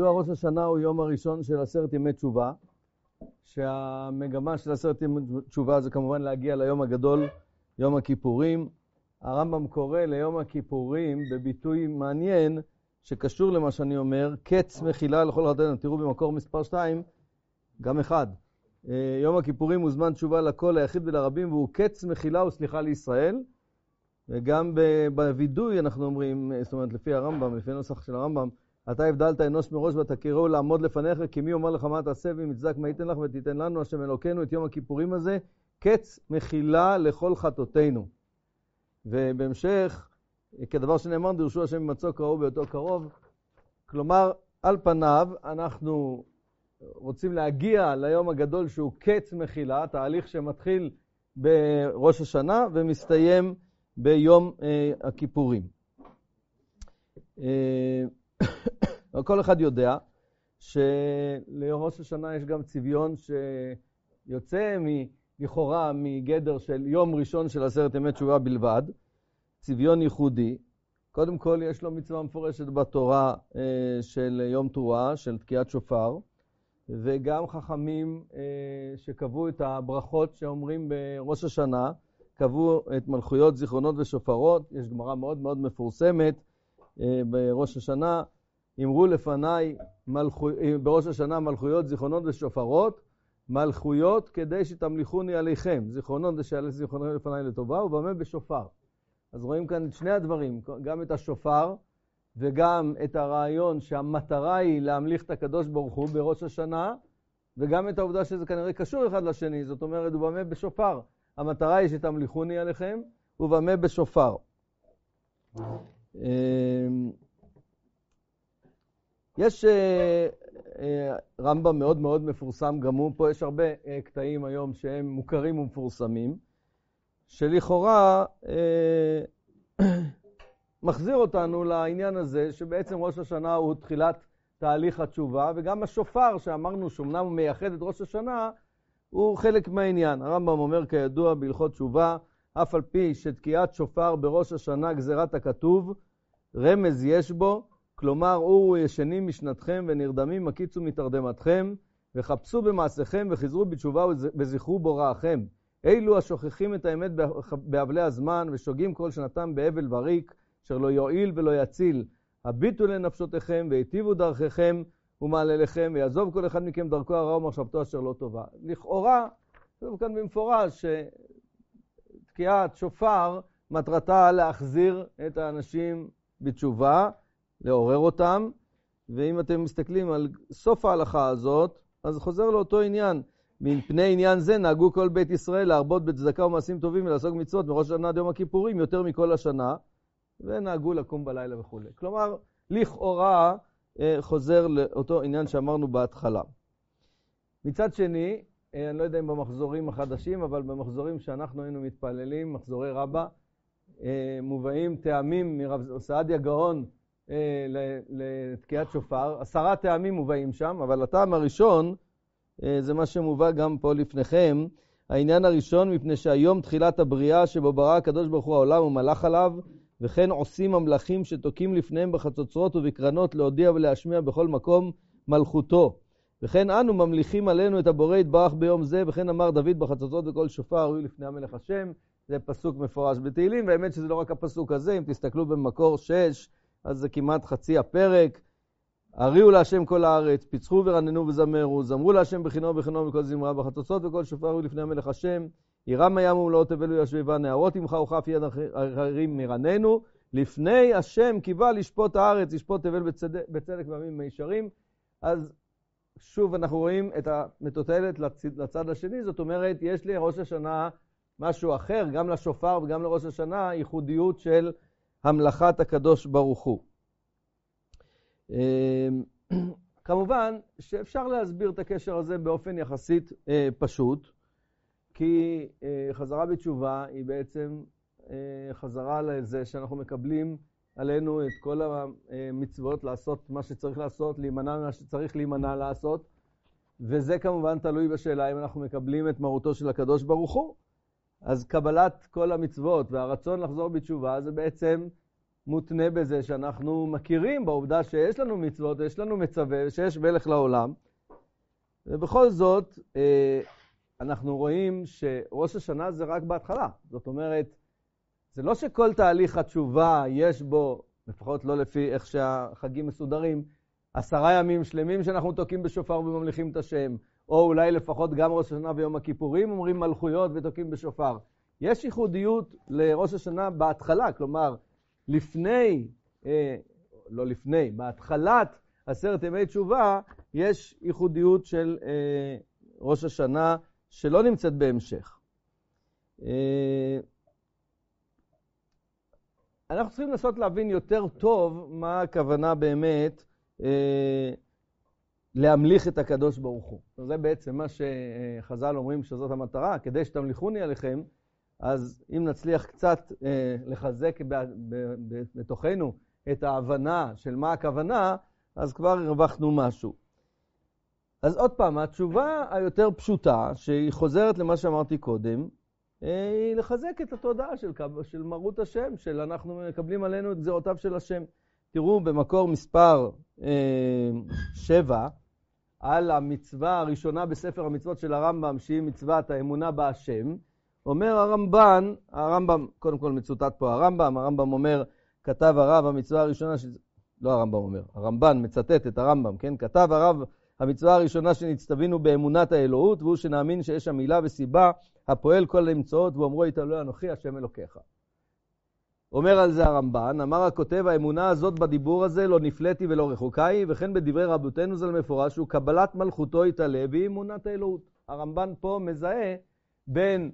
כידוע, ראש השנה הוא יום הראשון של עשרת ימי תשובה, שהמגמה של עשרת ימי תשובה זה כמובן להגיע ליום הגדול, יום הכיפורים. הרמב"ם קורא ליום הכיפורים בביטוי מעניין שקשור למה שאני אומר, קץ מחילה לכל חטאינו. תראו במקור מספר 2, גם אחד. אה, יום הכיפורים הוא זמן תשובה לכל, היחיד ולרבים, והוא קץ מחילה וסליחה לישראל. וגם בווידוי אנחנו אומרים, זאת אומרת, לפי הרמב"ם, לפי הנוסח של הרמב"ם, אתה הבדלת אנוש מראש ותכירו לעמוד לפניך, כי מי אומר לך מה תעשה ואם יצדק מה ייתן לך ותיתן לנו, השם אלוקינו, את יום הכיפורים הזה, קץ מחילה לכל חטאותינו. ובהמשך, כדבר שנאמר, דרשו השם ממצוא קרוב בהיותו קרוב. כלומר, על פניו, אנחנו רוצים להגיע ליום הגדול שהוא קץ מחילה, תהליך שמתחיל בראש השנה ומסתיים ביום אה, הכיפורים. אה, כל אחד יודע שלראש השנה יש גם צביון שיוצא לכאורה מגדר של יום ראשון של עשרת ימי תשובה בלבד, צביון ייחודי. קודם כל, יש לו מצווה מפורשת בתורה אה, של יום תרועה, של תקיעת שופר, וגם חכמים אה, שקבעו את הברכות שאומרים בראש השנה, קבעו את מלכויות, זיכרונות ושופרות. יש גמרא מאוד מאוד מפורסמת בראש השנה, אמרו לפניי מלכו, בראש השנה מלכויות, זיכרונות ושופרות, מלכויות כדי שתמליכוני עליכם, זיכרונות זה שיעלה זיכרונות לפניי לטובה, ובמה בשופר. אז רואים כאן את שני הדברים, גם את השופר וגם את הרעיון שהמטרה היא להמליך את הקדוש ברוך הוא בראש השנה, וגם את העובדה שזה כנראה קשור אחד לשני, זאת אומרת, ובמה בשופר. המטרה היא שתמליכוני עליכם, ובמה בשופר. אמ, יש אה, אה, רמב"ם מאוד מאוד מפורסם גם הוא, פה יש הרבה אה, קטעים היום שהם מוכרים ומפורסמים, שלכאורה מחזיר אותנו לעניין הזה שבעצם ראש השנה הוא תחילת תהליך התשובה, וגם השופר שאמרנו שאומנם הוא מייחד את ראש השנה, הוא חלק מהעניין. הרמב"ם אומר כידוע בהלכות תשובה, אף על פי שתקיעת שופר בראש השנה גזירת הכתוב, רמז יש בו, כלומר, אורו ישנים משנתכם ונרדמים מקיצו מתרדמתכם, וחפשו במעשיכם וחזרו בתשובה וזכרו בוראכם. אלו השוכחים את האמת באבלי הזמן ושוגים כל שנתם באבל וריק, אשר לא יועיל ולא יציל. הביטו לנפשותיכם והיטיבו דרכיכם ומעלליכם, ויעזוב כל אחד מכם דרכו הרע ומחשבתו אשר לא טובה. לכאורה, כתוב כאן במפורש שתקיעת שופר מטרתה להחזיר את האנשים בתשובה, לעורר אותם, ואם אתם מסתכלים על סוף ההלכה הזאת, אז חוזר לאותו עניין. מפני עניין זה נהגו כל בית ישראל להרבות בצדקה ומעשים טובים ולעסוק מצוות מראש השנה עד יום הכיפורים יותר מכל השנה, ונהגו לקום בלילה וכו'. כלומר, לכאורה אה, חוזר לאותו עניין שאמרנו בהתחלה. מצד שני, אני לא יודע אם במחזורים החדשים, אבל במחזורים שאנחנו היינו מתפללים, מחזורי רבה, אה, מובאים טעמים מרב סעדיה גאון אה, לתקיעת שופר. עשרה טעמים מובאים שם, אבל הטעם הראשון אה, זה מה שמובא גם פה לפניכם. העניין הראשון, מפני שהיום תחילת הבריאה שבו ברא הקדוש ברוך הוא העולם ומלך עליו, וכן עושים המלאכים שתוקעים לפניהם בחצוצרות ובקרנות להודיע ולהשמיע בכל מקום מלכותו. וכן אנו ממליכים עלינו את הבורא יתברך ביום זה, וכן אמר דוד בחצוצרות וכל שופר היו לפני המלך השם. זה פסוק מפורש בתהילים, והאמת שזה לא רק הפסוק הזה, אם תסתכלו במקור 6, אז זה כמעט חצי הפרק. הריעו להשם כל הארץ, פיצחו ורננו וזמרו, זמרו להשם בכינו ובכינו וכל זמרה, בחצוצות וכל שופר היו לפני המלך השם, ירם הים ומלואו תבל וישביבה, נהרות עמך וכף יד אחרים מרננו, לפני השם קיווה לשפוט הארץ, לשפוט תבל בצדק, בצדק ועמים מישרים. אז שוב אנחנו רואים את המטוטלת לצד, השני, זאת אומרת, יש לי ראש השנה משהו אחר, גם לשופר וגם לראש השנה, ייחודיות של המלאכת הקדוש ברוך הוא. אמ, כמובן שאפשר להסביר את הקשר הזה באופן יחסית אה, פשוט, כי אה, חזרה בתשובה היא בעצם אה, חזרה לזה שאנחנו מקבלים עלינו את כל המצוות לעשות מה שצריך לעשות, להימנע ממה שצריך להימנע לעשות, וזה כמובן תלוי בשאלה אם אנחנו מקבלים את מרותו של הקדוש ברוך הוא. אז קבלת כל המצוות והרצון לחזור בתשובה זה בעצם מותנה בזה שאנחנו מכירים בעובדה שיש לנו מצוות, יש לנו מצווה, שיש מלך לעולם. ובכל זאת, אה, אנחנו רואים שראש השנה זה רק בהתחלה. זאת אומרת, זה לא שכל תהליך התשובה יש בו, לפחות לא לפי איך שהחגים מסודרים, עשרה ימים שלמים שאנחנו תוקעים בשופר וממליכים את השם, או אולי לפחות גם ראש השנה ויום הכיפורים אומרים מלכויות ותוקעים בשופר. יש ייחודיות לראש השנה בהתחלה, כלומר, לפני, אה, לא לפני, בהתחלת עשרת ימי תשובה, יש ייחודיות של אה, ראש השנה שלא נמצאת בהמשך. אה, אנחנו צריכים לנסות להבין יותר טוב מה הכוונה באמת אה, להמליך את הקדוש ברוך הוא. זה בעצם מה שחז"ל אומרים שזאת המטרה, כדי שתמליכוני עליכם, אז אם נצליח קצת אה, לחזק בתוכנו את ההבנה של מה הכוונה, אז כבר הרווחנו משהו. אז עוד פעם, התשובה היותר פשוטה, שהיא חוזרת למה שאמרתי קודם, היא לחזק את התודעה של, של מרות השם, של אנחנו מקבלים עלינו את גזירותיו של השם. תראו במקור מספר אה, 7, על המצווה הראשונה בספר המצוות של הרמב"ם, שהיא מצוות האמונה בהשם, אומר הרמב"ן, הרמב"ם, קודם כל מצוטט פה הרמב"ם, הרמב"ם אומר, כתב הרב המצווה הראשונה, ש... לא הרמב"ם אומר, הרמב"ן מצטט את הרמב"ם, כן? כתב הרב המצווה הראשונה שנצטווינו באמונת האלוהות, והוא שנאמין שיש שם מילה וסיבה הפועל כל האמצעות, ואומרו יתעלו אנוכי השם אלוקיך. אומר על זה הרמב"ן, אמר הכותב, האמונה הזאת בדיבור הזה לא נפלאתי ולא רחוקה היא, וכן בדברי רבותינו זה למפורש, הוא קבלת מלכותו יתעלה והיא אמונת האלוהות. הרמב"ן פה מזהה בין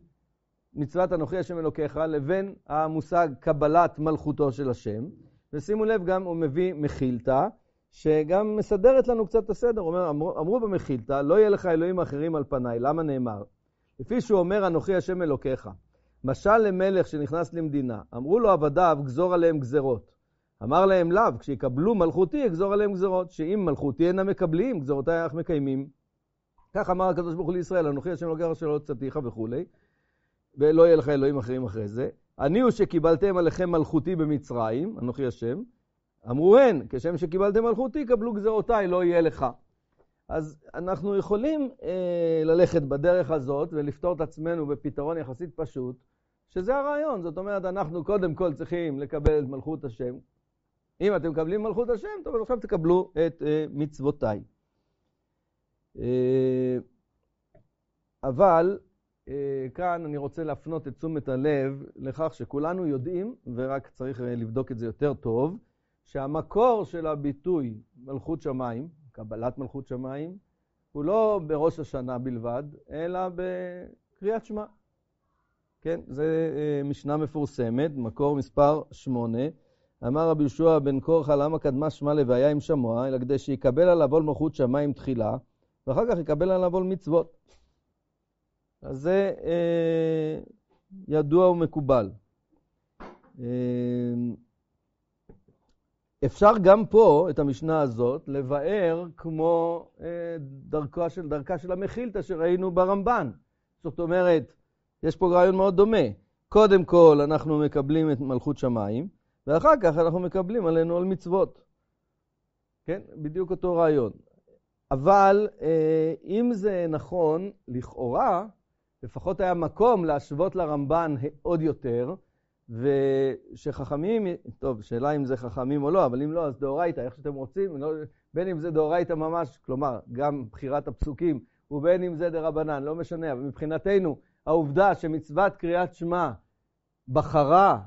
מצוות אנוכי השם אלוקיך לבין המושג קבלת מלכותו של השם. ושימו לב, גם הוא מביא מחילתא, שגם מסדרת לנו קצת את הסדר. הוא אומר, אמרו, אמרו במחילתא, לא יהיה לך אלוהים אחרים על פניי. למה נאמר? לפי שהוא אומר, אנוכי השם אלוקיך. משל למלך שנכנס למדינה, אמרו לו עבדיו, גזור עליהם גזרות. אמר להם לאו, כשיקבלו מלכותי, אגזור עליהם גזרות, שאם מלכותי אינם מקבלים, גזרותיי איך מקיימים. כך אמר הקדוש ברוך הוא לישראל, אנוכי השם אלוקיך שלא תצאתיך וכולי, ולא יהיה לך אלוהים אחרים אחרי זה. אני הוא שקיבלתם עליכם מלכותי במצרים, אנוכי השם. אמרו הן, כשם שקיבלתם מלכותי, קבלו גזרותיי, לא יהיה לך. אז אנחנו יכולים אה, ללכת בדרך הזאת ולפתור את עצמנו בפתרון יחסית פשוט, שזה הרעיון. זאת אומרת, אנחנו קודם כל צריכים לקבל את מלכות השם. אם אתם מקבלים מלכות השם, טוב, עכשיו תקבלו את אה, מצוותיי. אה, אבל אה, כאן אני רוצה להפנות את תשומת הלב לכך שכולנו יודעים, ורק צריך אה, לבדוק את זה יותר טוב, שהמקור של הביטוי מלכות שמיים, קבלת מלכות שמיים, הוא לא בראש השנה בלבד, אלא בקריאת שמע. כן, זו אה, משנה מפורסמת, מקור מספר 8. אמר רבי יהושע בן קורחה, למה קדמה שמע לוויה עם שמוע, אלא כדי שיקבל עליו עול מלכות שמיים תחילה, ואחר כך יקבל עליו עול מצוות. אז זה אה, ידוע ומקובל. אה, אפשר גם פה, את המשנה הזאת, לבאר כמו אה, דרכה של, של המחילתא שראינו ברמב"ן. זאת אומרת, יש פה רעיון מאוד דומה. קודם כל אנחנו מקבלים את מלכות שמיים, ואחר כך אנחנו מקבלים עלינו על מצוות. כן? בדיוק אותו רעיון. אבל אה, אם זה נכון, לכאורה, לפחות היה מקום להשוות לרמב"ן עוד יותר, ושחכמים, טוב, שאלה אם זה חכמים או לא, אבל אם לא, אז דאורייתא, איך שאתם רוצים, לא, בין אם זה דאורייתא ממש, כלומר, גם בחירת הפסוקים, ובין אם זה דרבנן, לא משנה, אבל מבחינתנו, העובדה שמצוות קריאת שמע בחרה,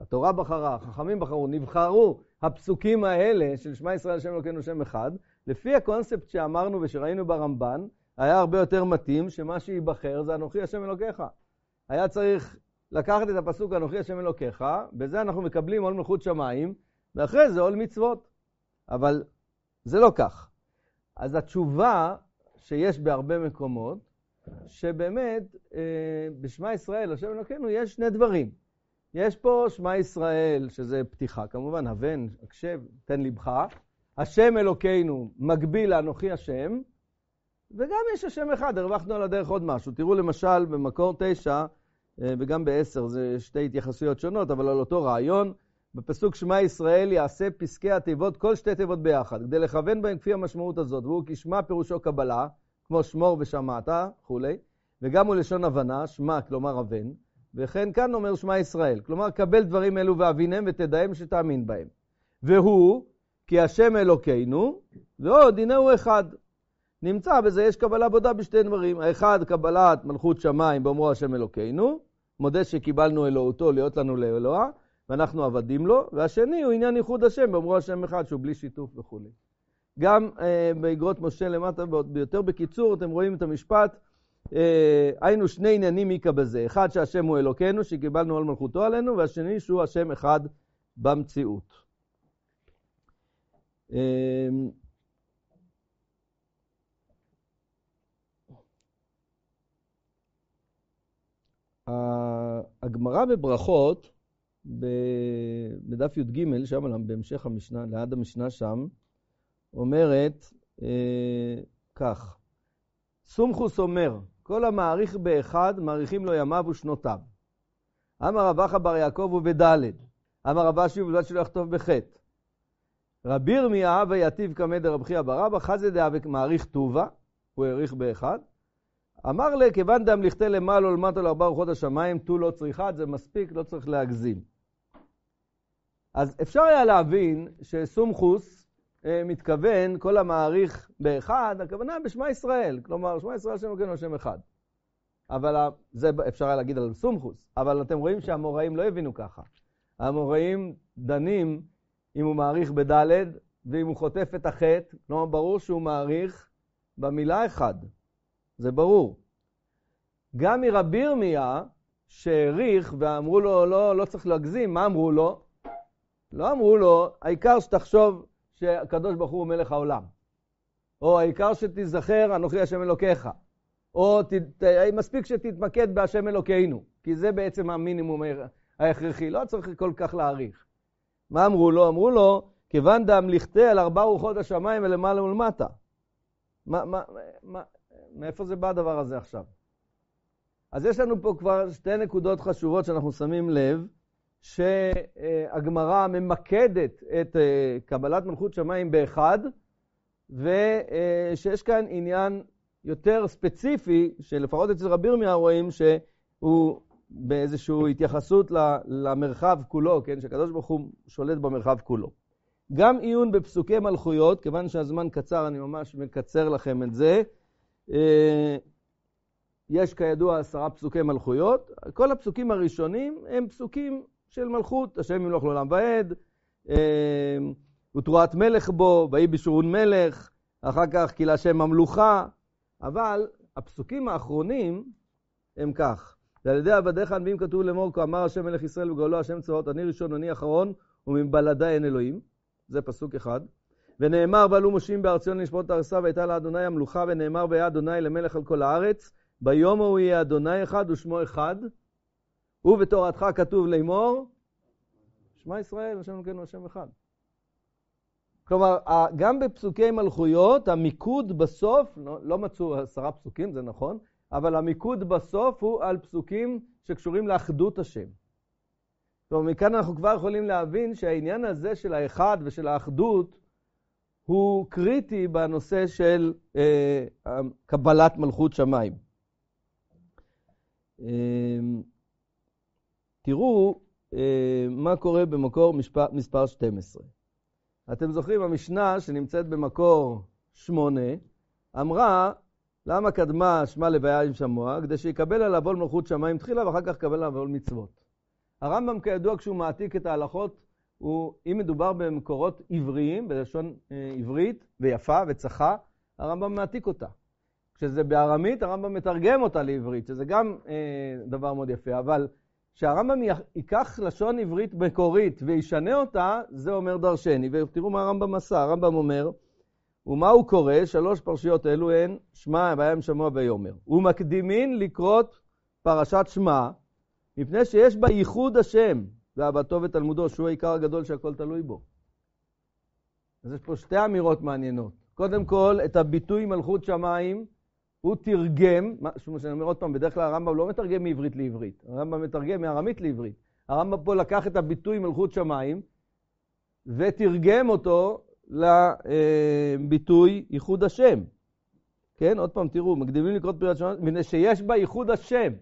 התורה בחרה, חכמים בחרו, נבחרו הפסוקים האלה של שמע ישראל השם אלוקינו שם אחד, לפי הקונספט שאמרנו ושראינו ברמב"ן, היה הרבה יותר מתאים שמה שייבחר זה אנוכי השם אלוקיך. היה צריך לקחת את הפסוק אנוכי השם אלוקיך, בזה אנחנו מקבלים עול מלכות שמיים, ואחרי זה עול מצוות. אבל זה לא כך. אז התשובה שיש בהרבה מקומות, שבאמת אה, בשמע ישראל, השם אלוקינו, יש שני דברים. יש פה שמע ישראל, שזה פתיחה, כמובן, הבן, הקשב, תן לבך. השם אלוקינו מקביל לאנוכי השם, וגם יש השם אחד, הרווחנו על הדרך עוד משהו. תראו למשל במקור תשע, וגם בעשר, זה שתי התייחסויות שונות, אבל על אותו רעיון. בפסוק שמע ישראל יעשה פסקי התיבות, כל שתי תיבות ביחד, כדי לכוון בהם כפי המשמעות הזאת, והוא כי שמע פירושו קבלה, כמו שמור ושמעת, וכולי, וגם הוא לשון הבנה, שמע, כלומר אבן, וכן כאן אומר שמע ישראל, כלומר קבל דברים אלו ואבינם ותדעם שתאמין בהם. והוא, כי השם אלוקינו, ועוד, הנה הוא אחד. נמצא בזה, יש קבלה בודה בשתי דברים. האחד, קבלת מלכות שמיים באומרו השם אלוקינו, מודה שקיבלנו אלוהותו להיות לנו לאלוה, ואנחנו עבדים לו, והשני הוא עניין ייחוד השם באומרו השם אחד, שהוא בלי שיתוף וכולי. גם אה, באגרות משה למטה, ביותר בקיצור, אתם רואים את המשפט, אה, היינו שני עניינים מיקה בזה, אחד שהשם הוא אלוקינו, שקיבלנו על מלכותו עלינו, והשני שהוא השם אחד במציאות. אה, הגמרא בברכות, בדף י"ג, שם בהמשך המשנה, ליד המשנה שם, אומרת אה, כך: סומכוס אומר, כל המעריך באחד, מעריכים לו ימיו ושנותיו. אמר רב אחא בר יעקב ובדלת, אמר רב אשי ובלבד שלא יכתוב בחטא. רבי ירמיה ויתיב קמא דרב חייא בר אבא, חזי דאה ומעריך טובה, הוא העריך באחד. אמר לה, כיוון דם לכתה למעלה ולמטה לארבע רוחות השמיים, תו לא צריכה, זה מספיק, לא צריך להגזים. אז אפשר היה להבין שסומכוס אה, מתכוון, כל המעריך באחד, הכוונה בשמע ישראל. כלומר, שמע ישראל שם אלוקינו השם אחד. אבל זה אפשר היה להגיד על סומכוס. אבל אתם רואים שהאמוראים לא הבינו ככה. האמוראים דנים אם הוא מעריך בדלת, ואם הוא חוטף את החטא, כלומר, ברור שהוא מעריך במילה אחד. זה ברור. גם מרבי ירמיה, שהעריך ואמרו לו, לא, לא צריך להגזים, מה אמרו לו? לא אמרו לו, העיקר שתחשוב שהקדוש ברוך הוא מלך העולם. או העיקר שתיזכר, אנוכי השם אלוקיך. או ת, ת, מספיק שתתמקד בהשם אלוקינו, כי זה בעצם המינימום ההכרחי, לא צריך כל כך להעריך. מה אמרו לו? אמרו לו, כיוון דם לכתה על ארבע רוחות השמיים ולמעלה ולמטה. מה, מה, מה, מאיפה זה בא הדבר הזה עכשיו? אז יש לנו פה כבר שתי נקודות חשובות שאנחנו שמים לב, שהגמרא ממקדת את אה, קבלת מלכות שמיים באחד, ושיש כאן עניין יותר ספציפי, שלפחות אצל רבי ירמיה רואים שהוא באיזושהי התייחסות למרחב כולו, כן, שהקדוש ברוך הוא שולט במרחב כולו. גם עיון בפסוקי מלכויות, כיוון שהזמן קצר, אני ממש מקצר לכם את זה. אה, יש כידוע עשרה פסוקי מלכויות. כל הפסוקים הראשונים הם פסוקים של מלכות, השם ימלוך לעולם ועד, אה, ותרועת מלך בו, ויהי בשורון מלך, אחר כך כי להשם המלוכה, אבל הפסוקים האחרונים הם כך: ועל ידי עבדיך הנביאים כתוב לאמור, כה אמר השם מלך ישראל וגאולו השם צבאות, אני ראשון אני אחרון, ומבלעדי אין אלוהים. זה פסוק אחד. ונאמר ועלו מושים בארציון לשפוט את ארסה והייתה לאדוני המלוכה, ונאמר והיה אדוני למלך על כל הארץ, ביום ההוא יהיה אדוני אחד ושמו אחד, ובתורתך כתוב לאמור, שמע ישראל, השם אלוקינו השם אחד. כלומר, גם בפסוקי מלכויות, המיקוד בסוף, לא, לא מצאו עשרה פסוקים, זה נכון, אבל המיקוד בסוף הוא על פסוקים שקשורים לאחדות השם. כלומר, מכאן אנחנו כבר יכולים להבין שהעניין הזה של האחד ושל האחדות הוא קריטי בנושא של אה, קבלת מלכות שמיים. אה, תראו אה, מה קורה במקור משפ... מספר 12. אתם זוכרים, המשנה שנמצאת במקור 8 אמרה למה קדמה שמע לוויה עם שמוע? כדי שיקבל עליו עול מלכות שמיים תחילה ואחר כך יקבל עליו עול מצוות. הרמב"ם כידוע כשהוא מעתיק את ההלכות, הוא, אם מדובר במקורות עבריים, בלשון אה, עברית ויפה וצחה, הרמב"ם מעתיק אותה. כשזה בארמית, הרמב"ם מתרגם אותה לעברית, שזה גם אה, דבר מאוד יפה, אבל שהרמב"ם ייקח לשון עברית מקורית וישנה אותה, זה אומר דרשני. ותראו מה הרמב"ם עשה, הרמב"ם אומר, ומה הוא קורא? שלוש פרשיות אלו הן שמע, וים שמוע ויאמר. ומקדימין לקרות פרשת שמע, מפני שיש בה ייחוד השם ואהבתו ותלמודו, שהוא העיקר הגדול שהכל תלוי בו. אז יש פה שתי אמירות מעניינות. קודם כל, את הביטוי מלכות שמיים, הוא תרגם, מה שאני אומר עוד פעם, בדרך כלל הרמב"ם לא מתרגם מעברית לעברית, הרמב"ם מתרגם מארמית לעברית, הרמב"ם פה לקח את הביטוי מלכות שמיים ותרגם אותו לביטוי ייחוד השם. כן, עוד פעם, תראו, מקדימים לקרוא את פריאת שמיים, מפני שיש בה ייחוד השם.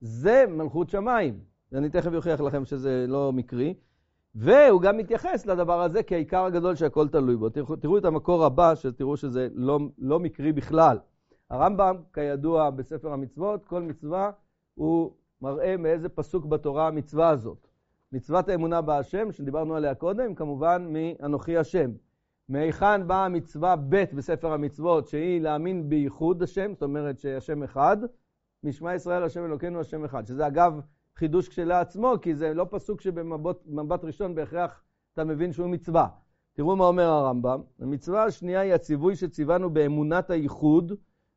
זה מלכות שמיים. ואני תכף אוכיח לכם שזה לא מקרי. והוא גם מתייחס לדבר הזה כעיקר הגדול שהכל תלוי בו. תראו, תראו את המקור הבא, שתראו שזה לא, לא מקרי בכלל. הרמב"ם, כידוע בספר המצוות, כל מצווה הוא מראה מאיזה פסוק בתורה המצווה הזאת. מצוות האמונה בהשם, שדיברנו עליה קודם, כמובן מאנוכי השם. מהיכן באה מצווה ב' בספר המצוות, שהיא להאמין בייחוד השם, זאת אומרת שהשם אחד, משמע ישראל השם אלוקינו השם אחד, שזה אגב חידוש כשלעצמו, כי זה לא פסוק שבמבט ראשון בהכרח אתה מבין שהוא מצווה. תראו מה אומר הרמב"ם, המצווה השנייה היא הציווי שציוונו באמונת הייחוד,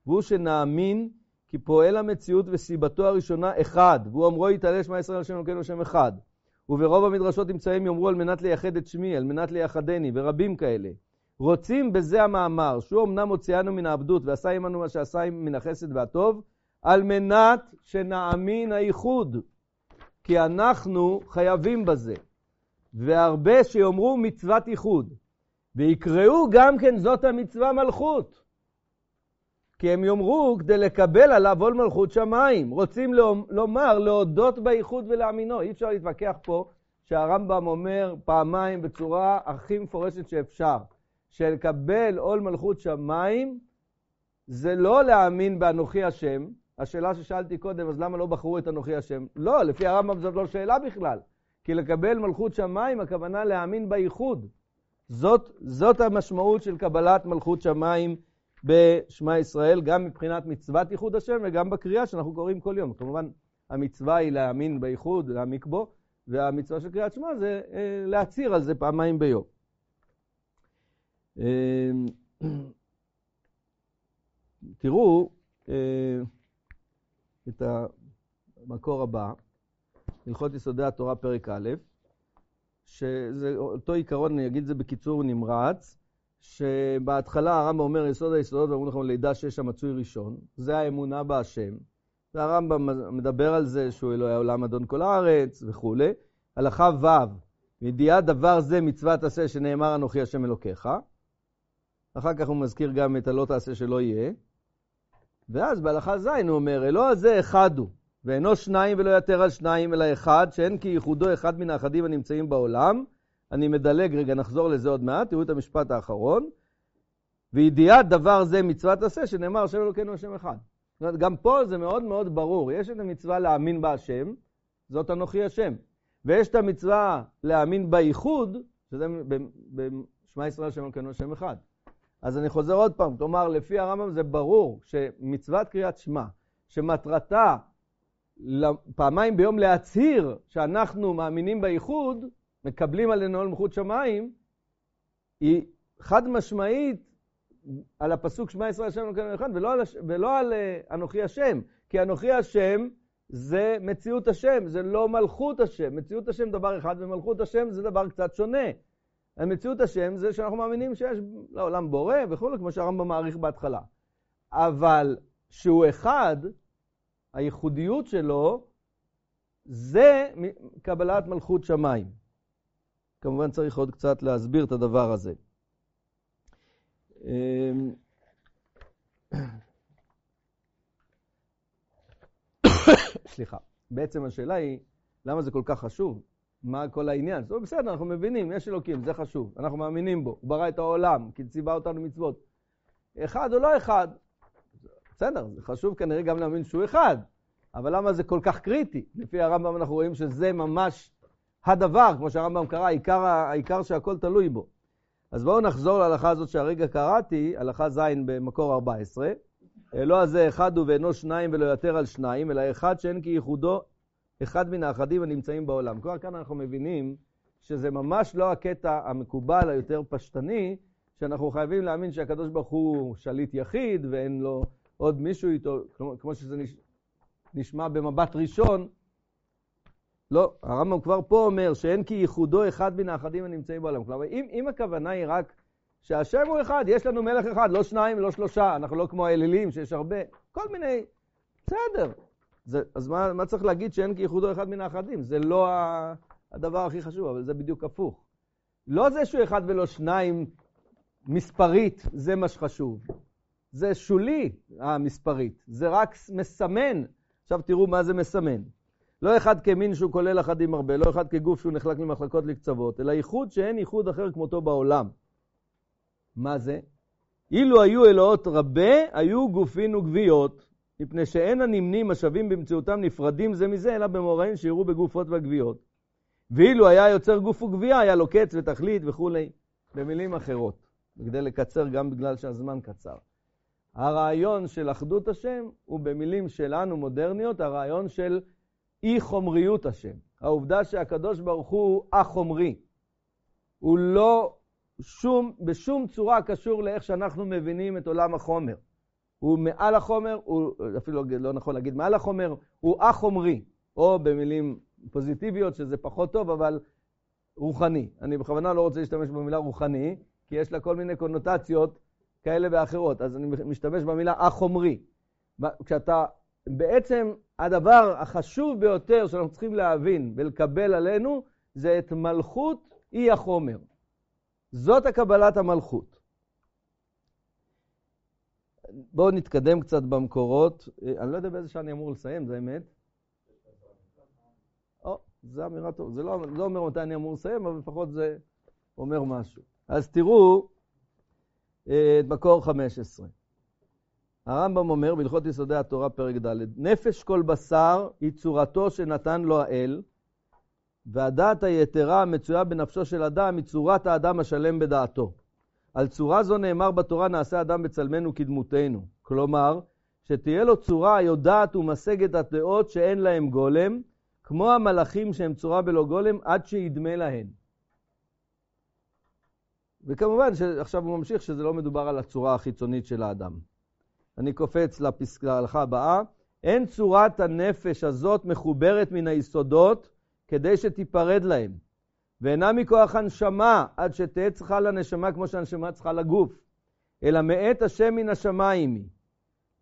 והוא שנאמין כי פועל המציאות וסיבתו הראשונה אחד, והוא אמרו יתעלה שמע ישראל השם אלוקינו השם אחד. וברוב המדרשות נמצאים יאמרו על מנת לייחד את שמי, על מנת לייחדני, ורבים כאלה. רוצים בזה המאמר, שהוא אמנם הוציאנו מן העבדות ועשה עמנו מה שעשה מן החסד והטוב, על מנת שנאמין הייחוד. כי אנחנו חייבים בזה. והרבה שיאמרו מצוות ייחוד. ויקראו גם כן זאת המצווה מלכות. כי הם יאמרו כדי לקבל עליו עול מלכות שמיים. רוצים לומר, להודות בייחוד ולאמינו. אי אפשר להתווכח פה שהרמב"ם אומר פעמיים בצורה הכי מפורשת שאפשר, שלקבל עול מלכות שמיים זה לא להאמין באנוכי השם. השאלה ששאלתי קודם, אז למה לא בחרו את אנוכי השם? לא, לפי הרמב"ם זאת לא שאלה בכלל. כי לקבל מלכות שמיים, הכוונה להאמין בייחוד. זאת, זאת המשמעות של קבלת מלכות שמיים בשמע ישראל, גם מבחינת מצוות ייחוד השם וגם בקריאה שאנחנו קוראים כל יום. כמובן, המצווה היא להאמין בייחוד, להעמיק בו, והמצווה של קריאת שמע זה אה, להצהיר על זה פעמיים ביום. אה, תראו אה, את המקור הבא, הלכות יסודי התורה פרק א', שזה אותו עיקרון, אני אגיד את זה בקיצור נמרץ, שבהתחלה הרמב"ם אומר יסוד היסודות, ואומרים לכם לידה שיש המצוי ראשון, זה האמונה בהשם. והרמב"ם מדבר על זה שהוא אלוהי העולם אדון כל הארץ וכולי. הלכה ו', ידיעת דבר זה מצוות עשה שנאמר אנוכי השם אלוקיך. אחר כך הוא מזכיר גם את הלא תעשה שלא יהיה. ואז בהלכה ז' הוא אומר, אלוה הזה אחד הוא, ואינו שניים ולא יתר על שניים, אלא אחד, שאין כי ייחודו אחד מן האחדים הנמצאים בעולם, אני מדלג רגע, נחזור לזה עוד מעט, תראו את המשפט האחרון. וידיעת דבר זה מצוות עשה, שנאמר השם אלוקינו השם אחד. זאת אומרת, גם פה זה מאוד מאוד ברור. יש את המצווה להאמין בהשם, זאת אנוכי השם. ויש את המצווה להאמין בייחוד, שזה בשמע ישראל השם אלוקינו השם אחד. אז אני חוזר עוד פעם, כלומר, לפי הרמב"ם זה ברור שמצוות קריאת שמע, שמטרתה פעמיים ביום להצהיר שאנחנו מאמינים בייחוד, מקבלים עלינו על מלכות שמיים, היא חד משמעית על הפסוק שמע ישראל השם אלוקינו אחד, ולא על, ולא על uh, אנוכי השם, כי אנוכי השם זה מציאות השם, זה לא מלכות השם. מציאות השם דבר אחד, ומלכות השם זה דבר קצת שונה. מציאות השם זה שאנחנו מאמינים שיש לעולם בורא וכו', כמו שהרמב"ם מעריך בהתחלה. אבל שהוא אחד, הייחודיות שלו, זה קבלת מלכות שמיים. כמובן צריך עוד קצת להסביר את הדבר הזה. אמ, סליחה. בעצם השאלה היא, למה זה כל כך חשוב? מה כל העניין? זאת אומרת, בסדר, אנחנו מבינים, יש אלוקים, זה חשוב, אנחנו מאמינים בו, הוא ברא את העולם, כי ציווה אותנו מצוות. אחד או לא אחד, בסדר, זה חשוב כנראה גם להאמין שהוא אחד, אבל למה זה כל כך קריטי? לפי הרמב"ם אנחנו רואים שזה ממש הדבר, כמו שהרמב"ם קרא, העיקר, העיקר שהכל תלוי בו. אז בואו נחזור להלכה הזאת שהרגע קראתי, הלכה ז' במקור 14. אלוה הזה אחד הוא ואינו שניים ולא יותר על שניים, אלא אחד שאין כי ייחודו אחד מן האחדים הנמצאים בעולם. כבר כאן אנחנו מבינים שזה ממש לא הקטע המקובל, היותר פשטני, שאנחנו חייבים להאמין שהקדוש ברוך הוא שליט יחיד ואין לו עוד מישהו איתו, כמו שזה נשמע במבט ראשון, לא, הרמב"ם כבר פה אומר שאין כי ייחודו אחד מן האחדים הנמצאים בעולם. כלומר, אם, אם הכוונה היא רק שהשם הוא אחד, יש לנו מלך אחד, לא שניים, לא שלושה, אנחנו לא כמו האלילים שיש הרבה, כל מיני, בסדר. זה, אז מה, מה צריך להגיד שאין כייחודו אחד מן האחדים? זה לא הדבר הכי חשוב, אבל זה בדיוק הפוך. לא זה שהוא אחד ולא שניים מספרית, זה מה שחשוב. זה שולי, המספרית. זה רק מסמן. עכשיו תראו מה זה מסמן. לא אחד כמין שהוא כולל אחדים הרבה, לא אחד כגוף שהוא נחלק למחלקות לקצוות, אלא ייחוד שאין ייחוד אחר כמותו בעולם. מה זה? אילו היו אלוהות רבה, היו גופין וגוויות, מפני שאין הנמנים השווים במציאותם נפרדים זה מזה, אלא במוראים שיראו בגופות והגוויות. ואילו היה יוצר גוף וגבייה, היה לו קץ ותכלית וכולי, במילים אחרות, כדי לקצר גם בגלל שהזמן קצר. הרעיון של אחדות השם הוא במילים שלנו מודרניות, הרעיון של אי חומריות השם. העובדה שהקדוש ברוך הוא א-חומרי. הוא לא שום, בשום צורה קשור לאיך שאנחנו מבינים את עולם החומר. הוא מעל החומר, הוא אפילו לא נכון להגיד מעל החומר, הוא א-חומרי, או במילים פוזיטיביות, שזה פחות טוב, אבל רוחני. אני בכוונה לא רוצה להשתמש במילה רוחני, כי יש לה כל מיני קונוטציות כאלה ואחרות, אז אני משתמש במילה א-חומרי. כשאתה, בעצם הדבר החשוב ביותר שאנחנו צריכים להבין ולקבל עלינו, זה את מלכות אי החומר. זאת הקבלת המלכות. בואו נתקדם קצת במקורות. אני לא יודע באיזה שעה אני אמור לסיים, זה אמת. או, זה אמירה טובה. זה לא, לא אומר מתי אני אמור לסיים, אבל לפחות זה אומר משהו. אז תראו אה, את מקור 15. הרמב"ם אומר בהלכות יסודי התורה פרק ד' נפש כל בשר היא צורתו שנתן לו האל, והדעת היתרה המצויה בנפשו של אדם היא צורת האדם השלם בדעתו. על צורה זו נאמר בתורה נעשה אדם בצלמנו כדמותנו. כלומר, שתהיה לו צורה היודעת ומשגת הדעות שאין להם גולם, כמו המלאכים שהם צורה בלא גולם, עד שידמה להן. וכמובן שעכשיו הוא ממשיך שזה לא מדובר על הצורה החיצונית של האדם. אני קופץ להלכה הבאה. אין צורת הנפש הזאת מחוברת מן היסודות כדי שתיפרד להם. ואינה מכוח הנשמה, עד שתהא צריכה לנשמה כמו שהנשמה צריכה לגוף, אלא מאת השם מן השמיים היא.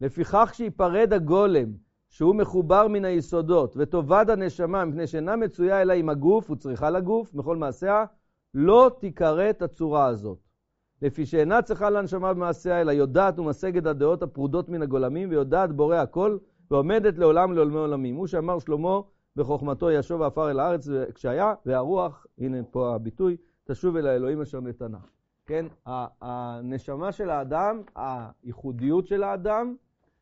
לפיכך שיפרד הגולם, שהוא מחובר מן היסודות, ותאבד הנשמה, מפני שאינה מצויה אלא עם הגוף, וצריכה לגוף, בכל מעשיה, לא תיכרת הצורה הזאת. לפי שאינה צריכה לנשמה במעשיה, אלא יודעת ומשגת הדעות הפרודות מן הגולמים, ויודעת בורא הכל, ועומדת לעולם לעולמי עולמים. הוא שאמר שלמה בחוכמתו ישוב עפר אל הארץ כשהיה, והרוח, הנה פה הביטוי, תשוב אל האלוהים אשר נתנה. כן, הנשמה של האדם, הייחודיות של האדם,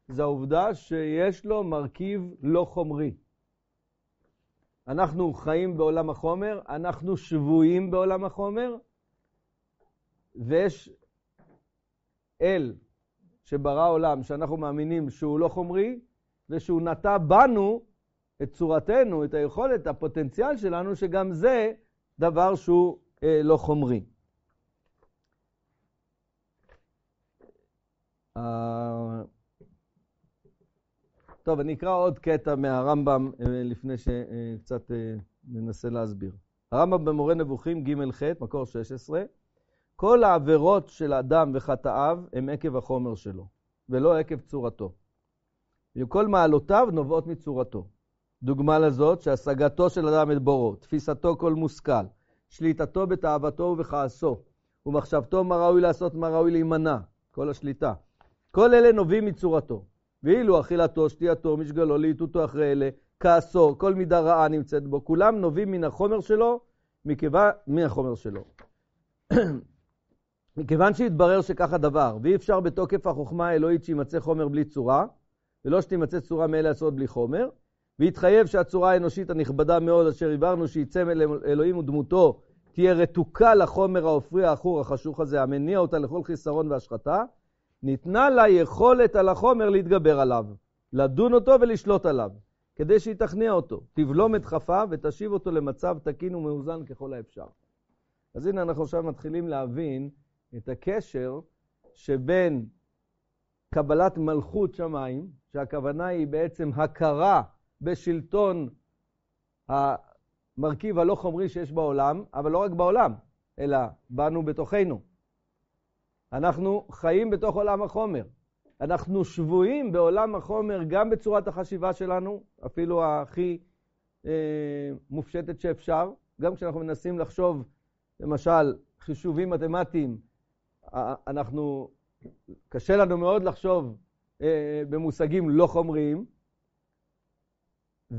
זה העובדה שיש לו מרכיב לא חומרי. אנחנו חיים בעולם החומר, אנחנו שבויים בעולם החומר, ויש אל שברא עולם, שאנחנו מאמינים שהוא לא חומרי, ושהוא נטע בנו את צורתנו, את היכולת, הפוטנציאל שלנו, שגם זה דבר שהוא אה, לא חומרי. אה, טוב, אני אקרא עוד קטע מהרמב"ם אה, לפני שקצת אה, ננסה להסביר. הרמב"ם במורה נבוכים ג'-ח', מקור 16, כל העבירות של אדם וחטאיו הם עקב החומר שלו, ולא עקב צורתו. וכל מעלותיו נובעות מצורתו. דוגמה לזאת, שהשגתו של אדם את בורו, תפיסתו כל מושכל, שליטתו בתאוותו ובכעסו, ומחשבתו מה ראוי לעשות, מה ראוי להימנע, כל השליטה. כל אלה נובעים מצורתו. ואילו אכילתו, שתייתו, משגלו, להיטותו אחרי אלה, כעסו, כל מידה רעה נמצאת בו, כולם נובעים מן החומר שלו, מכיוון, מהחומר שלו. מכיוון שהתברר שכך הדבר, ואי אפשר בתוקף החוכמה האלוהית שימצא חומר בלי צורה, ולא שתימצא צורה מאלה הצורות בלי חומר, והתחייב שהצורה האנושית הנכבדה מאוד אשר הבהרנו שיצא מאלוהים ודמותו תהיה רתוקה לחומר העופרי העכור החשוך הזה, המניע אותה לכל חיסרון והשחתה, ניתנה לה יכולת על החומר להתגבר עליו, לדון אותו ולשלוט עליו, כדי שהיא תכניע אותו, תבלום את כפיו ותשיב אותו למצב תקין ומאוזן ככל האפשר. אז הנה אנחנו עכשיו מתחילים להבין את הקשר שבין קבלת מלכות שמיים, שהכוונה היא בעצם הכרה בשלטון המרכיב הלא חומרי שיש בעולם, אבל לא רק בעולם, אלא בנו בתוכנו. אנחנו חיים בתוך עולם החומר. אנחנו שבויים בעולם החומר גם בצורת החשיבה שלנו, אפילו הכי אה, מופשטת שאפשר, גם כשאנחנו מנסים לחשוב, למשל, חישובים מתמטיים, אנחנו, קשה לנו מאוד לחשוב אה, במושגים לא חומריים,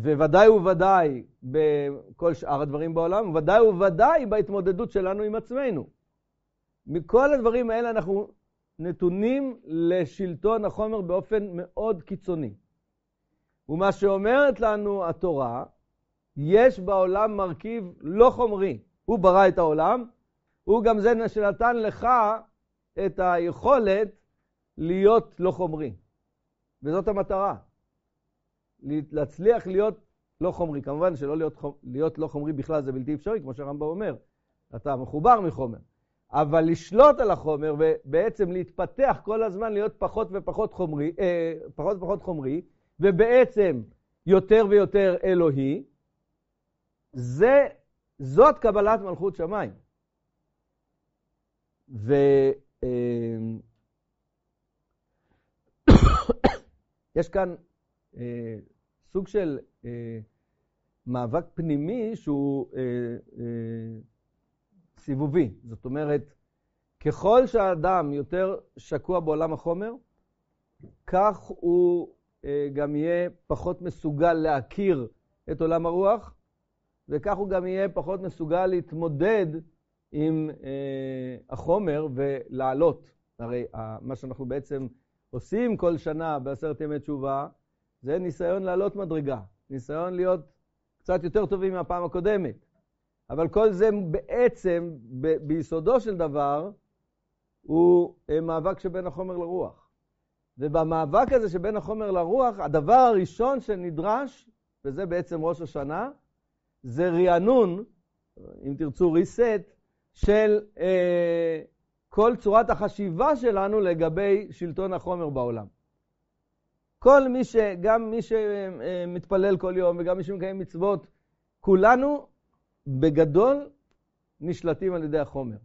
וודאי וודאי בכל שאר הדברים בעולם, וודאי וודאי בהתמודדות שלנו עם עצמנו. מכל הדברים האלה אנחנו נתונים לשלטון החומר באופן מאוד קיצוני. ומה שאומרת לנו התורה, יש בעולם מרכיב לא חומרי. הוא ברא את העולם, הוא גם זה שנתן לך את היכולת להיות לא חומרי. וזאת המטרה. להצליח להיות לא חומרי. כמובן שלא להיות, להיות לא חומרי בכלל זה בלתי אפשרי, כמו שהרמב"ם אומר. אתה מחובר מחומר. אבל לשלוט על החומר ובעצם להתפתח כל הזמן להיות פחות ופחות חומרי, אה, פחות ופחות חומרי, ובעצם יותר ויותר אלוהי, זה, זאת קבלת מלכות שמיים. ויש אה, כאן אה, סוג של אה, מאבק פנימי שהוא אה, אה, סיבובי. זאת אומרת, ככל שהאדם יותר שקוע בעולם החומר, כך הוא אה, גם יהיה פחות מסוגל להכיר את עולם הרוח, וכך הוא גם יהיה פחות מסוגל להתמודד עם אה, החומר ולעלות. הרי אה, מה שאנחנו בעצם עושים כל שנה בעשרת ימי תשובה, זה ניסיון לעלות מדרגה, ניסיון להיות קצת יותר טובים מהפעם הקודמת. אבל כל זה בעצם, ב- ביסודו של דבר, הוא אה, מאבק שבין החומר לרוח. ובמאבק הזה שבין החומר לרוח, הדבר הראשון שנדרש, וזה בעצם ראש השנה, זה רענון, אם תרצו reset, של אה, כל צורת החשיבה שלנו לגבי שלטון החומר בעולם. כל מי ש... גם מי שמתפלל כל יום וגם מי שמקיים מצוות, כולנו בגדול נשלטים על ידי החומר.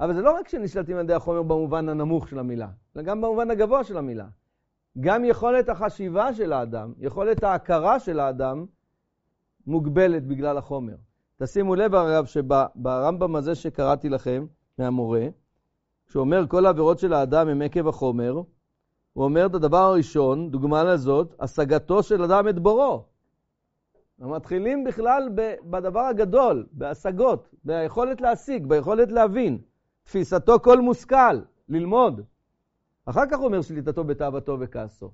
אבל זה לא רק שנשלטים על ידי החומר במובן הנמוך של המילה, אלא גם במובן הגבוה של המילה. גם יכולת החשיבה של האדם, יכולת ההכרה של האדם, מוגבלת בגלל החומר. תשימו לב, הרב, שברמב"ם הזה שקראתי לכם מהמורה, שאומר כל העבירות של האדם הם עקב החומר, הוא אומר את הדבר הראשון, דוגמה לזאת, השגתו של אדם את בורו. מתחילים בכלל בדבר הגדול, בהשגות, ביכולת להשיג, ביכולת להבין. תפיסתו כל מושכל, ללמוד. אחר כך הוא אומר שליטתו בתאוותו וכעסו.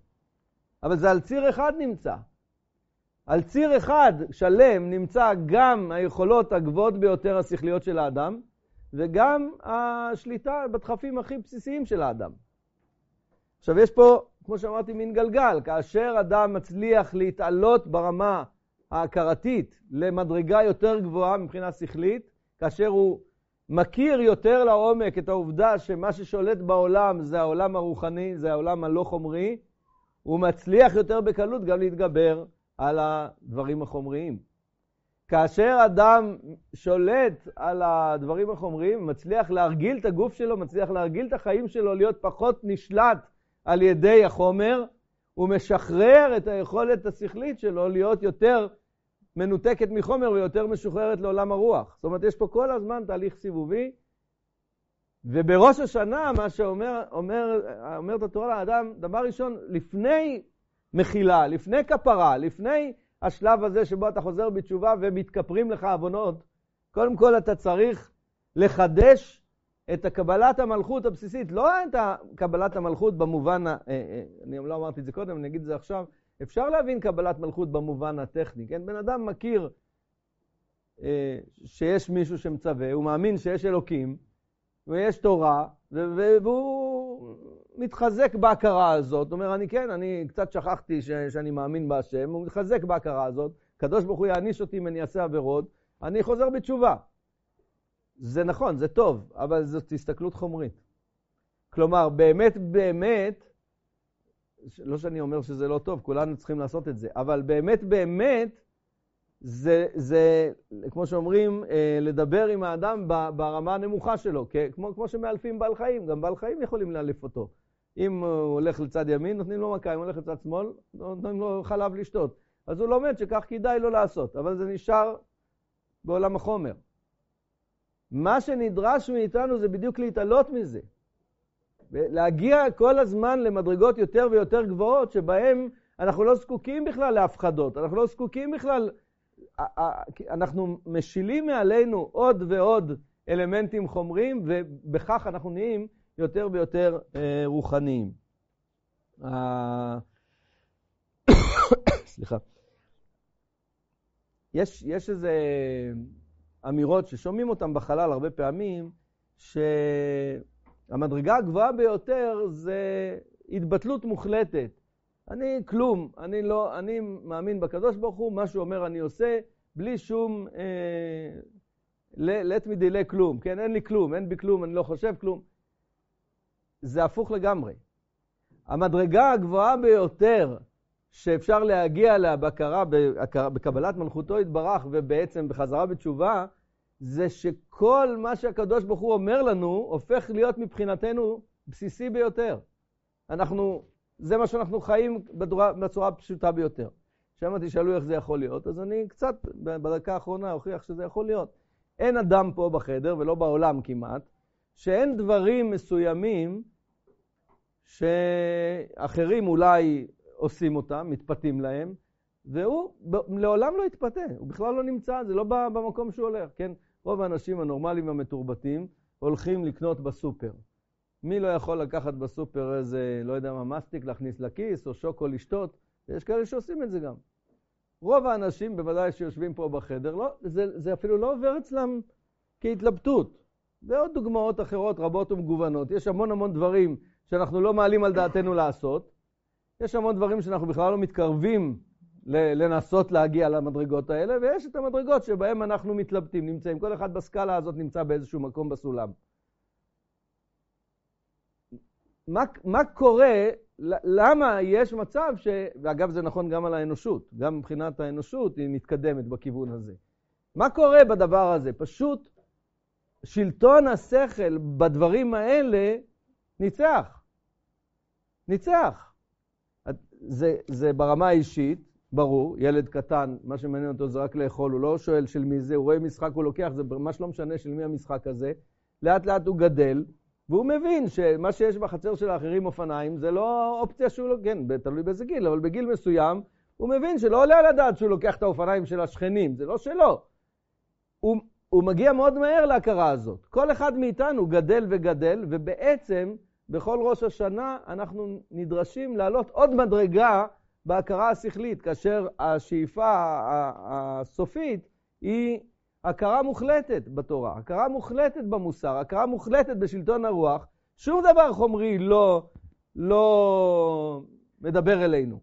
אבל זה על ציר אחד נמצא. על ציר אחד שלם נמצא גם היכולות הגבוהות ביותר השכליות של האדם, וגם השליטה בדחפים הכי בסיסיים של האדם. עכשיו יש פה, כמו שאמרתי, מין גלגל. כאשר אדם מצליח להתעלות ברמה ההכרתית למדרגה יותר גבוהה מבחינה שכלית, כאשר הוא מכיר יותר לעומק את העובדה שמה ששולט בעולם זה העולם הרוחני, זה העולם הלא חומרי, הוא מצליח יותר בקלות גם להתגבר על הדברים החומריים. כאשר אדם שולט על הדברים החומריים, מצליח להרגיל את הגוף שלו, מצליח להרגיל את החיים שלו להיות פחות נשלט על ידי החומר, הוא משחרר את היכולת השכלית שלו להיות יותר מנותקת מחומר ויותר משוחררת לעולם הרוח. זאת אומרת, יש פה כל הזמן תהליך סיבובי, ובראש השנה, מה שאומר, אומר, אומרת התורה לאדם, דבר ראשון, לפני מחילה, לפני כפרה, לפני השלב הזה שבו אתה חוזר בתשובה ומתכפרים לך עוונות, קודם כל אתה צריך לחדש את קבלת המלכות הבסיסית, לא את קבלת המלכות במובן, ה... אה, אה, אני לא אמרתי את זה קודם, אני אגיד את זה עכשיו, אפשר להבין קבלת מלכות במובן הטכני, כן? בן אדם מכיר אה, שיש מישהו שמצווה, הוא מאמין שיש אלוקים, ויש תורה, והוא מתחזק בהכרה הזאת. הוא אומר, אני כן, אני קצת שכחתי ש- שאני מאמין בהשם, הוא מתחזק בהכרה הזאת. הקדוש ברוך הוא יעניש אותי אם אני אעשה עבירות, אני חוזר בתשובה. זה נכון, זה טוב, אבל זאת הסתכלות חומרית. כלומר, באמת באמת, לא שאני אומר שזה לא טוב, כולנו צריכים לעשות את זה, אבל באמת באמת, זה, זה כמו שאומרים, אה, לדבר עם האדם ברמה הנמוכה שלו, כמו, כמו שמאלפים בעל חיים, גם בעל חיים יכולים לאלף אותו. אם הוא הולך לצד ימין, נותנים לו מכה, אם הוא הולך לצד שמאל, נותנים לו חלב לשתות. אז הוא לומד שכך כדאי לו לעשות, אבל זה נשאר בעולם החומר. מה שנדרש מאיתנו זה בדיוק להתעלות מזה. להגיע כל הזמן למדרגות יותר ויותר גבוהות, שבהן אנחנו לא זקוקים בכלל להפחדות, אנחנו לא זקוקים בכלל, אנחנו משילים מעלינו עוד ועוד אלמנטים חומריים, ובכך אנחנו נהיים יותר ויותר אה, רוחניים. סליחה. יש, יש איזה אמירות ששומעים אותן בחלל הרבה פעמים, שהמדרגה הגבוהה ביותר זה התבטלות מוחלטת. אני כלום, אני לא, אני מאמין בקדוש ברוך הוא, מה שהוא אומר אני עושה, בלי שום אה, let me delay כלום, כן? אין לי כלום, אין בי כלום, אני לא חושב כלום. זה הפוך לגמרי. המדרגה הגבוהה ביותר שאפשר להגיע בהכרה, בקבלת מלכותו יתברך ובעצם בחזרה בתשובה, זה שכל מה שהקדוש ברוך הוא אומר לנו הופך להיות מבחינתנו בסיסי ביותר. אנחנו, זה מה שאנחנו חיים בצורה, בצורה הפשוטה ביותר. שם תשאלו איך זה יכול להיות, אז אני קצת בדקה האחרונה אוכיח שזה יכול להיות. אין אדם פה בחדר, ולא בעולם כמעט, שאין דברים מסוימים שאחרים אולי עושים אותם, מתפתים להם, והוא לעולם לא יתפתה, הוא בכלל לא נמצא, זה לא במקום שהוא הולך, כן? רוב האנשים הנורמליים והמתורבתים הולכים לקנות בסופר. מי לא יכול לקחת בסופר איזה, לא יודע מה, מסטיק להכניס לכיס, או שוקו לשתות? יש כאלה שעושים את זה גם. רוב האנשים, בוודאי שיושבים פה בחדר, לא, זה, זה אפילו לא עובר אצלם כהתלבטות. ועוד דוגמאות אחרות רבות ומגוונות. יש המון המון דברים שאנחנו לא מעלים על דעתנו לעשות. יש המון דברים שאנחנו בכלל לא מתקרבים לנסות להגיע למדרגות האלה, ויש את המדרגות שבהן אנחנו מתלבטים, נמצאים. כל אחד בסקאלה הזאת נמצא באיזשהו מקום בסולם. מה, מה קורה, למה יש מצב ש... ואגב, זה נכון גם על האנושות, גם מבחינת האנושות היא מתקדמת בכיוון הזה. מה קורה בדבר הזה? פשוט שלטון השכל בדברים האלה ניצח. ניצח. זה, זה ברמה האישית, ברור, ילד קטן, מה שמעניין אותו זה רק לאכול, הוא לא שואל של מי זה, הוא רואה משחק, הוא לוקח, זה ממש לא משנה של מי המשחק הזה. לאט לאט הוא גדל, והוא מבין שמה שיש בחצר של האחרים אופניים זה לא אופציה שהוא לא, כן, תלוי באיזה גיל, אבל בגיל מסוים הוא מבין שלא עולה על הדעת שהוא לוקח את האופניים של השכנים, זה לא שלו. הוא, הוא מגיע מאוד מהר להכרה הזאת. כל אחד מאיתנו גדל וגדל, ובעצם בכל ראש השנה אנחנו נדרשים לעלות עוד מדרגה בהכרה השכלית, כאשר השאיפה הסופית היא הכרה מוחלטת בתורה, הכרה מוחלטת במוסר, הכרה מוחלטת בשלטון הרוח, שום דבר חומרי לא, לא מדבר אלינו.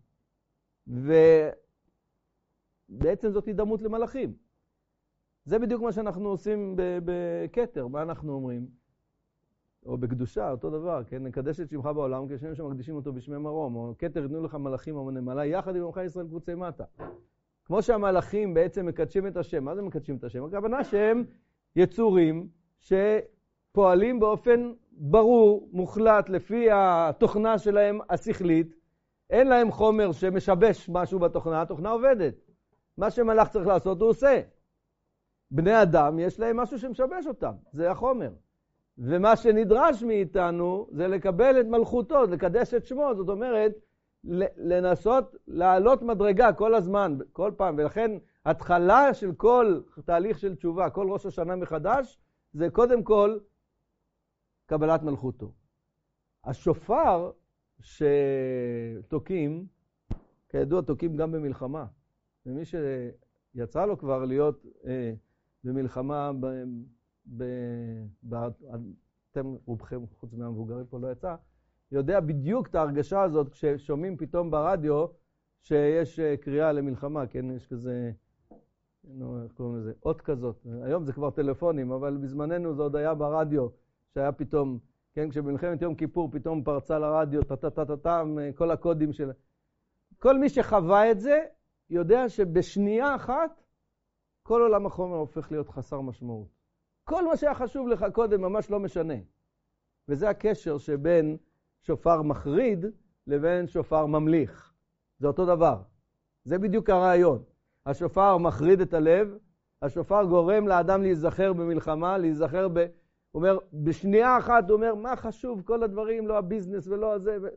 ובעצם זאת הידמות למלאכים. זה בדיוק מה שאנחנו עושים בכתר, מה אנחנו אומרים? או בקדושה, אותו דבר, כן? נקדש את שמך בעולם כשם שמקדישים אותו בשמי מרום, או כתר יתנו לך מלאכים או נמלה, יחד עם עמך ישראל קבוצי מטה. כמו שהמלאכים בעצם מקדשים את השם, מה זה מקדשים את השם? הכוונה שהם יצורים שפועלים באופן ברור, מוחלט, לפי התוכנה שלהם השכלית, אין להם חומר שמשבש משהו בתוכנה, התוכנה עובדת. מה שמלאך צריך לעשות הוא עושה. בני אדם, יש להם משהו שמשבש אותם, זה החומר. ומה שנדרש מאיתנו זה לקבל את מלכותו, לקדש את שמו, זאת אומרת, לנסות לעלות מדרגה כל הזמן, כל פעם, ולכן התחלה של כל תהליך של תשובה, כל ראש השנה מחדש, זה קודם כל קבלת מלכותו. השופר שתוקעים, כידוע תוקעים גם במלחמה, ומי שיצא לו כבר להיות אה, במלחמה, ב, ב, אתם רובכם, חוץ מהמבוגרים פה לא יצא, יודע בדיוק את ההרגשה הזאת כששומעים פתאום ברדיו שיש אה, קריאה למלחמה, כן, יש כזה, נו, איך קוראים לזה? אות כזאת. היום זה כבר טלפונים, אבל בזמננו זה עוד היה ברדיו, שהיה פתאום, כן, כשבמלחמת יום כיפור פתאום פרצה לרדיו, טה-טה-טה-טם, אה, כל הקודים של... כל מי שחווה את זה, יודע שבשנייה אחת כל עולם החומר הופך להיות חסר משמעות. כל מה שהיה חשוב לך קודם ממש לא משנה. וזה הקשר שבין שופר מחריד לבין שופר ממליך. זה אותו דבר. זה בדיוק הרעיון. השופר מחריד את הלב, השופר גורם לאדם להיזכר במלחמה, להיזכר ב... הוא אומר, בשנייה אחת הוא אומר, מה חשוב כל הדברים, לא הביזנס ולא הזה, ו...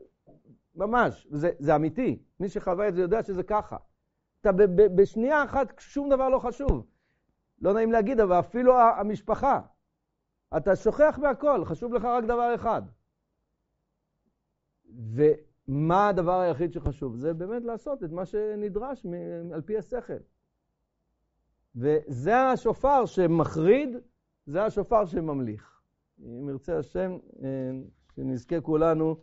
ממש, זה, זה אמיתי. מי שחווה את זה יודע שזה ככה. אתה ב, ב, בשנייה אחת שום דבר לא חשוב. לא נעים להגיד, אבל אפילו המשפחה. אתה שוכח מהכל, חשוב לך רק דבר אחד. ומה הדבר היחיד שחשוב? זה באמת לעשות את מה שנדרש על פי השכל. וזה השופר שמחריד, זה השופר שממליך. אם ירצה השם, אה, שנזכה כולנו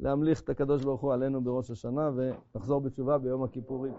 להמליך את הקדוש ברוך הוא עלינו בראש השנה ונחזור בתשובה ביום הכיפורים.